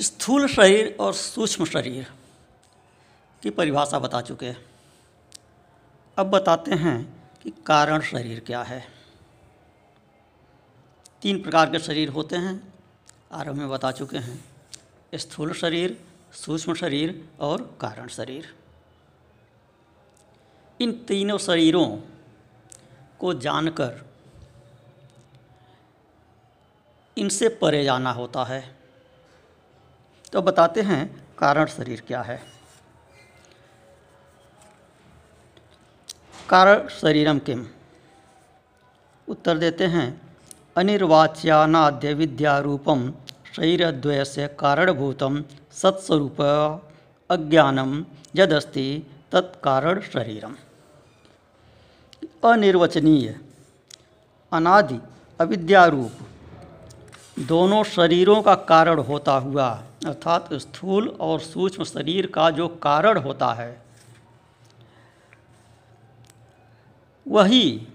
स्थूल शरीर और सूक्ष्म शरीर की परिभाषा बता चुके हैं। अब बताते हैं कि कारण शरीर क्या है। तीन प्रकार के शरीर होते हैं, आरंभ में बता चुके हैं। स्थूल शरीर, सूक्ष्म शरीर और कारण शरीर। इन तीनों शरीरों को जानकर इनसे परे जाना होता है। तो बताते हैं कारण शरीर क्या है। कारण शरीरम किम? उत्तर देते हैं, अनिर्वाच्यानाद्य विद्यारूपम शरीरद्वय से कारणभूतम सत्स्वरूप अज्ञानम यदस्ति तत्कारण शरीरम। अनिर्वचनीय, अनादि, अविद्यारूप, दोनों शरीरों का कारण होता हुआ अर्थात स्थूल और सूक्ष्म शरीर का जो कारण होता है, वही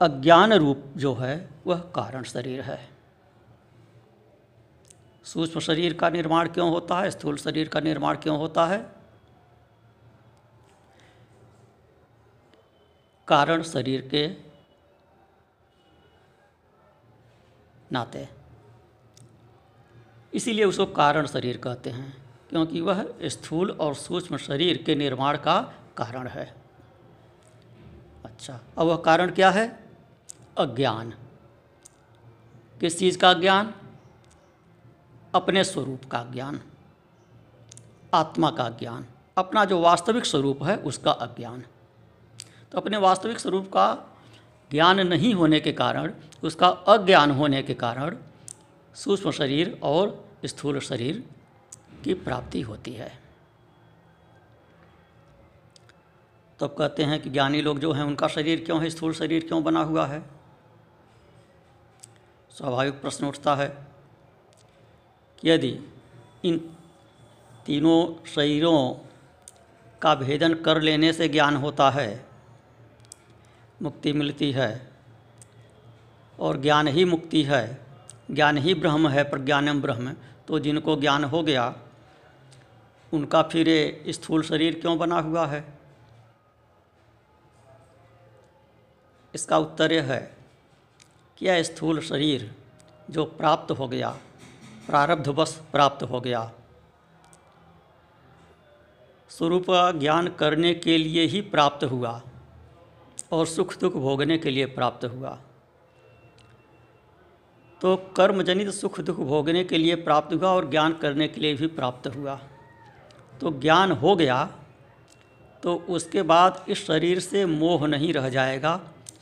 अज्ञान रूप जो है, वह कारण शरीर है। सूक्ष्म शरीर का निर्माण क्यों होता है? स्थूल शरीर का निर्माण क्यों होता है? कारण शरीर के नाते। इसीलिए उसको कारण शरीर कहते हैं, क्योंकि वह स्थूल और सूक्ष्म शरीर के निर्माण का कारण है। अच्छा अब वह कारण क्या है? अज्ञान। किस चीज़ का ज्ञान? अपने स्वरूप का ज्ञान। आत्मा का ज्ञान। अपना जो वास्तविक स्वरूप है, उसका अज्ञान। तो अपने वास्तविक स्वरूप का ज्ञान नहीं होने के कारण, उसका अज्ञान होने के कारण सूक्ष्म शरीर और स्थूल शरीर की प्राप्ति होती है। तो कहते हैं कि ज्ञानी लोग जो हैं, उनका शरीर क्यों है? स्थूल शरीर क्यों बना हुआ है? स्वाभाविक प्रश्न उठता है कि यदि इन तीनों शरीरों का भेदन कर लेने से ज्ञान होता है, मुक्ति मिलती है और ज्ञान ही मुक्ति है ज्ञान ही ब्रह्म है प्रज्ञानम ब्रह्म। तो जिनको ज्ञान हो गया, उनका फिर स्थूल शरीर क्यों बना हुआ है? इसका उत्तर यह है कि यह स्थूल शरीर जो प्राप्त हो गया प्रारब्धवश प्राप्त हो गया। स्वरूप ज्ञान करने के लिए ही प्राप्त हुआ और सुख दुख भोगने के लिए प्राप्त हुआ। तो कर्म जनित सुख दुख भोगने के लिए प्राप्त हुआ और ज्ञान करने के लिए भी प्राप्त हुआ। तो ज्ञान हो गया तो उसके बाद इस शरीर से मोह नहीं रह जाएगा,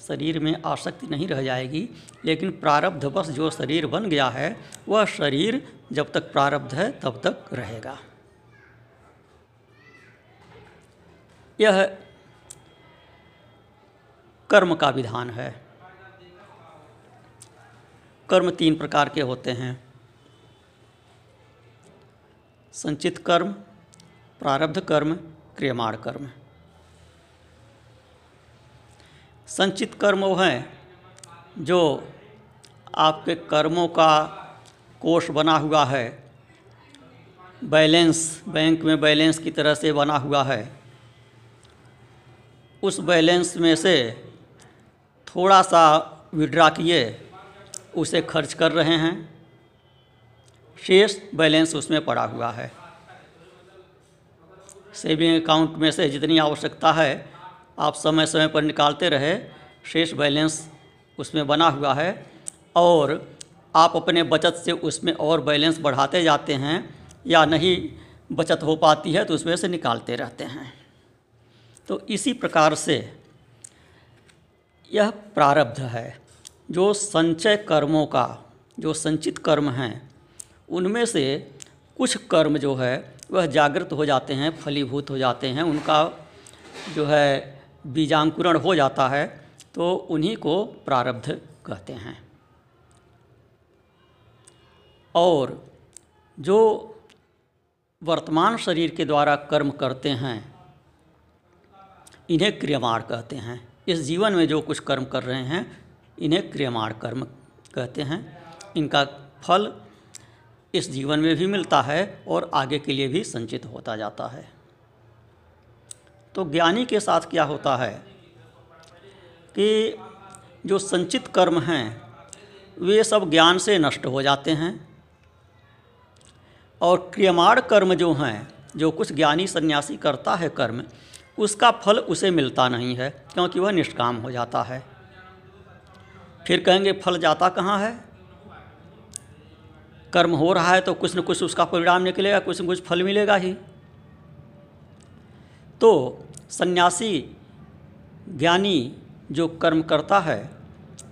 शरीर में आसक्ति नहीं रह जाएगी, लेकिन प्रारब्धवश जो शरीर बन गया है, वह शरीर जब तक प्रारब्ध है, तब तक रहेगा। यह कर्म का विधान है। कर्म तीन प्रकार के होते हैं। संचित कर्म, प्रारब्ध कर्म, क्रियमाण कर्म। संचित कर्म वो हैं जो आपके कर्मों का कोष बना हुआ है। बैलेंस, बैंक में बैलेंस की तरह से बना हुआ है। उस बैलेंस में से थोड़ा सा विड्रा किए उसे खर्च कर रहे हैं। शेष बैलेंस उसमें पड़ा हुआ है। सेविंग अकाउंट में से जितनी आवश्यकता है, आप समय समय पर निकालते रहे, शेष बैलेंस उसमें बना हुआ है। और आप अपने बचत से उसमें और बैलेंस बढ़ाते जाते हैं, या नहीं बचत हो पाती है तो उसमें से निकालते रहते हैं। तो इसी प्रकार से यह प्रारब्ध है। जो संचय कर्मों का, जो संचित कर्म हैं, उनमें से कुछ कर्म जो है, वह जागृत हो जाते हैं, फलीभूत हो जाते हैं, उनका जो है बीजांकुरण हो जाता है तो उन्हीं को प्रारब्ध कहते हैं। और जो वर्तमान शरीर के द्वारा कर्म करते हैं, इन्हें क्रियमाण कहते हैं। इस जीवन में जो कुछ कर्म कर रहे हैं इन्हें क्रियमाण कर्म कहते हैं। इनका फल इस जीवन में भी मिलता है और आगे के लिए भी संचित होता जाता है। तो ज्ञानी के साथ क्या होता है कि जो संचित कर्म हैं, वे सब ज्ञान से नष्ट हो जाते हैं और क्रियमाण कर्म जो हैं, जो कुछ ज्ञानी सन्यासी करता है कर्म, उसका फल उसे मिलता नहीं है क्योंकि वह निष्काम हो जाता है। फिर कहेंगे, फल जाता कहाँ है? कर्म हो रहा है तो कुछ न कुछ उसका परिणाम निकलेगा, कुछ न कुछ फल मिलेगा ही। तो सन्यासी, ज्ञानी जो कर्म करता है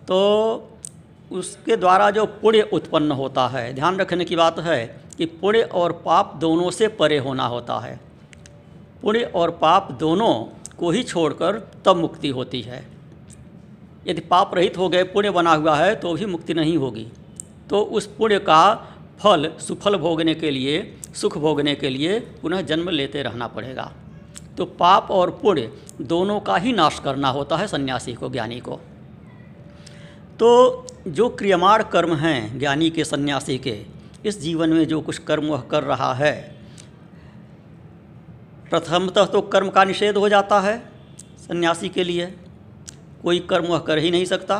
तो उसके द्वारा जो पुण्य उत्पन्न होता है, ध्यान रखने की बात है कि पुण्य और पाप दोनों से परे होना होता है। पुण्य और पाप दोनों को ही छोड़कर तब मुक्ति होती है। यदि पाप रहित हो गए, पुण्य बना हुआ है तो भी मुक्ति नहीं होगी। तो उस पुण्य का फल, सुफल भोगने के लिए, सुख भोगने के लिए पुनः जन्म लेते रहना पड़ेगा। तो पाप और पुण्य दोनों का ही नाश करना होता है सन्यासी को, ज्ञानी को। तो जो क्रियमाण कर्म हैं ज्ञानी के, सन्यासी के, इस जीवन में जो कुछ कर्म वह कर रहा है, प्रथमतः तो कर्म का निषेध हो जाता है सन्यासी के लिए। कोई कर्म वह कर ही नहीं सकता।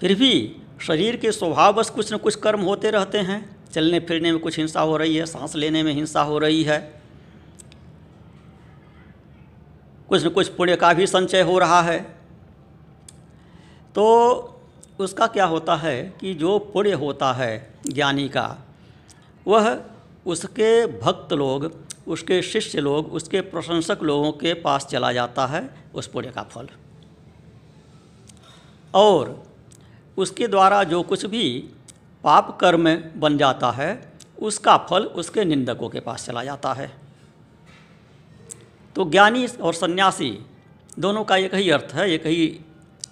फिर भी शरीर के स्वभाववश कुछ न कुछ कर्म होते रहते हैं। चलने फिरने में कुछ हिंसा हो रही है, सांस लेने में हिंसा हो रही है। कुछ न कुछ पुण्य का भी संचय हो रहा है। तो उसका क्या होता है कि जो पुण्य होता है ज्ञानी का, वह उसके भक्त लोग, उसके शिष्य लोग, उसके प्रशंसक लोगों के पास चला जाता है उस पुण्य का फल। और उसके द्वारा जो कुछ भी पाप कर्म बन जाता है, उसका फल उसके निंदकों के पास चला जाता है। तो ज्ञानी और सन्यासी, दोनों का एक ही अर्थ है, एक ही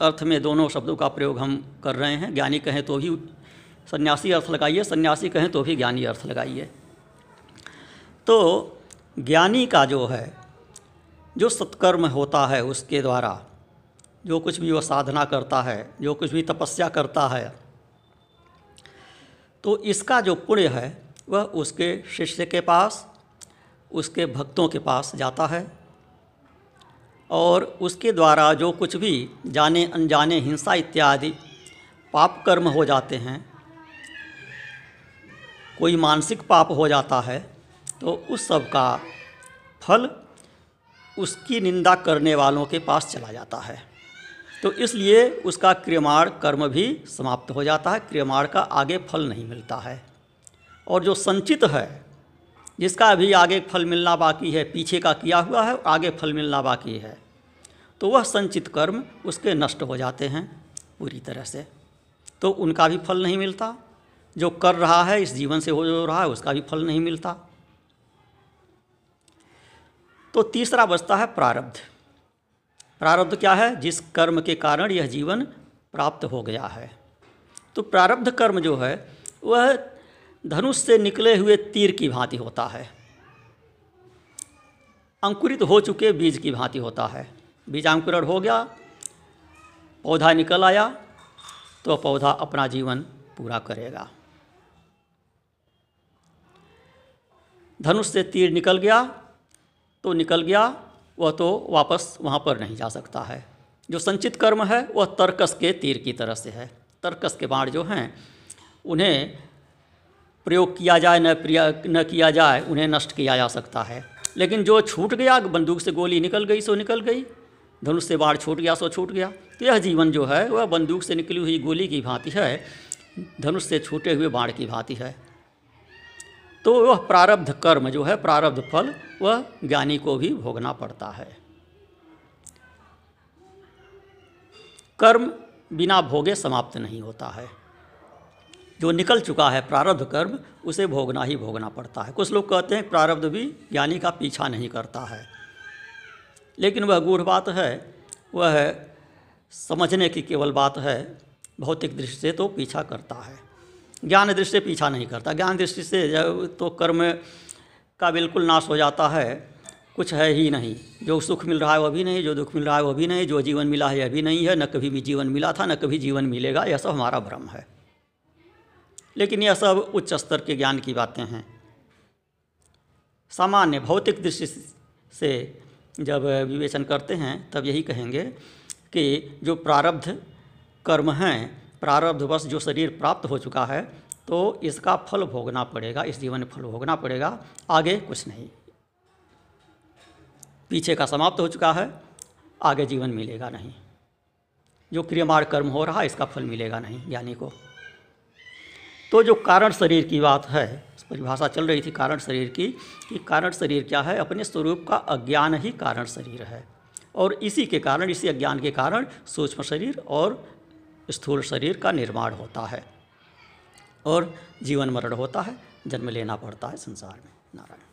अर्थ में दोनों शब्दों का प्रयोग हम कर रहे हैं। ज्ञानी कहें तो भी सन्यासी अर्थ लगाइए, सन्यासी कहें तो भी ज्ञानी अर्थ लगाइए। तो ज्ञानी का जो है, जो सत्कर्म होता है उसके द्वारा जो कुछ भी वह साधना करता है, जो कुछ भी तपस्या करता है तो इसका जो पुण्य है, वह उसके शिष्य के पास, उसके भक्तों के पास जाता है और उसके द्वारा जो कुछ भी जाने, अनजाने हिंसा इत्यादि पाप कर्म हो जाते हैं, कोई मानसिक पाप हो जाता है तो उस सब का फल उसकी निंदा करने वालों के पास चला जाता है। तो इसलिए उसका क्रियमाण कर्म भी समाप्त हो जाता है क्रियमाण का आगे फल नहीं मिलता है। और जो संचित है, जिसका अभी आगे फल मिलना बाकी है, पीछे का किया हुआ है, आगे फल मिलना बाकी है तो वह संचित कर्म उसके नष्ट हो जाते हैं पूरी तरह से। तो उनका भी फल नहीं मिलता। जो कर रहा है, इस जीवन से हो जो रहा है, उसका भी फल नहीं मिलता। तो तीसरा बचता है प्रारब्ध। प्रारब्ध क्या है? जिस कर्म के कारण यह जीवन प्राप्त हो गया है। तो प्रारब्ध कर्म जो है, वह धनुष से निकले हुए तीर की भांति होता है। अंकुरित हो चुके बीज की भांति होता है। बीज अंकुरण हो गया, पौधा निकल आया तो पौधा अपना जीवन पूरा करेगा। धनुष से तीर निकल गया तो निकल गया वह तो वापस वहाँ पर नहीं जा सकता है। जो संचित कर्म है, वह तर्कस के तीर की तरह से है। तर्कस के बाण जो हैं, उन्हें प्रयोग किया जाए, न न किया जाए, उन्हें नष्ट किया जा सकता है। लेकिन जो छूट गया, बंदूक से गोली निकल गई, सो निकल गई। धनुष से बाढ़ छूट गया, सो छूट गया। तो यह जीवन जो है, वह बंदूक से निकली हुई गोली की भांति है, धनुष से छूटे हुए बाढ़ की भांति है। तो वह प्रारब्ध कर्म जो है, प्रारब्ध फल, वह ज्ञानी को भी भोगना पड़ता है। कर्म बिना भोगे समाप्त नहीं होता है। जो निकल चुका है प्रारब्ध कर्म, उसे भोगना ही भोगना पड़ता है। कुछ लोग कहते हैं प्रारब्ध भी ज्ञानी का पीछा नहीं करता है। लेकिन वह गूढ़ बात है, वह समझने की केवल बात है, भौतिक दृष्टि से तो पीछा करता है। ज्ञान दृष्टि से पीछा नहीं करता। ज्ञान दृष्टि से जब तो कर्म का बिल्कुल नाश हो जाता है, कुछ है ही नहीं। जो सुख मिल रहा है वह भी नहीं, जो दुख मिल रहा है वह भी नहीं, जो जीवन मिला है यह भी नहीं है, न कभी भी जीवन मिला था, न कभी जीवन मिलेगा, यह सब हमारा भ्रम है। लेकिन यह सब उच्च स्तर के ज्ञान की बातें हैं। सामान्य भौतिक दृष्टि से जब विवेचन करते हैं, तब यही कहेंगे कि जो प्रारब्ध कर्म हैं प्रारब्धवश जो शरीर प्राप्त हो चुका है तो इसका फल भोगना पड़ेगा, इस जीवन में फल भोगना पड़ेगा, आगे कुछ नहीं। पीछे का समाप्त हो चुका है, आगे जीवन मिलेगा नहीं। जो क्रियमाण कर्म हो रहा है, इसका फल मिलेगा नहीं, ज्ञानी को। तो जो कारण शरीर की बात है परिभाषा चल रही थी कारण शरीर की, कि कारण शरीर क्या है, अपने स्वरूप का अज्ञान ही कारण शरीर है। और इसी के कारण, इसी अज्ञान के कारण सूक्ष्म शरीर और स्थूल शरीर का निर्माण होता है और जीवन मरण होता है, जन्म लेना पड़ता है संसार में। नारायण।